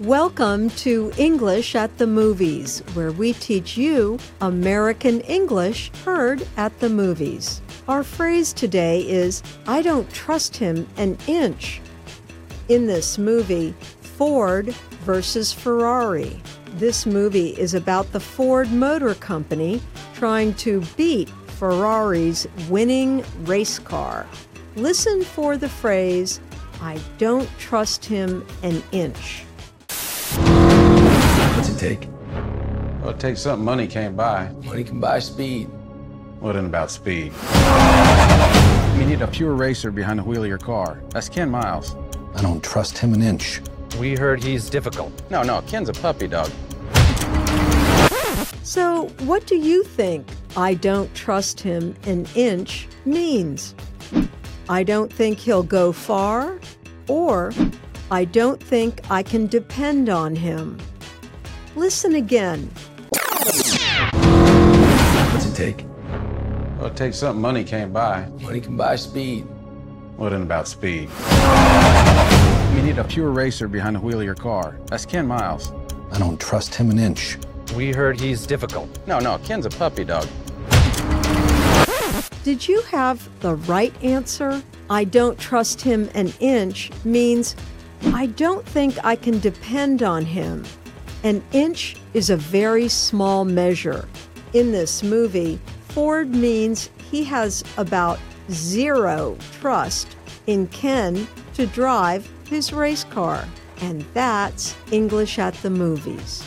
Welcome to English at the Movies, where we teach you American English heard at the movies. Our phrase today is I don't trust him an inch. In this movie, Ford versus Ferrari. This movie is about the Ford Motor Company trying to beat Ferrari's winning race car. Listen for the phrase, I don't trust him an inch. What's take? Well, it takes something money can't buy. Money can buy speed. What in about speed? You need a pure racer behind the wheel of your car. That's Ken Miles. I don't trust him an inch. We heard he's difficult. No, no, Ken's a puppy dog. So, what do you think I don't trust him an inch means? I don't think he'll go far, or I don't think I can depend on him. Listen again. What's it take? Well, it takes something money can't buy. Money can buy speed. What in about speed? You need a pure racer behind the wheel of your car. That's Ken Miles. I don't trust him an inch. We heard he's difficult. No, no, Ken's a puppy dog. Did you have the right answer? I don't trust him an inch means I don't think I can depend on him. An inch is a very small measure. In this movie, Ford means he has about zero trust in Ken to drive his race car. And that's English at the movies.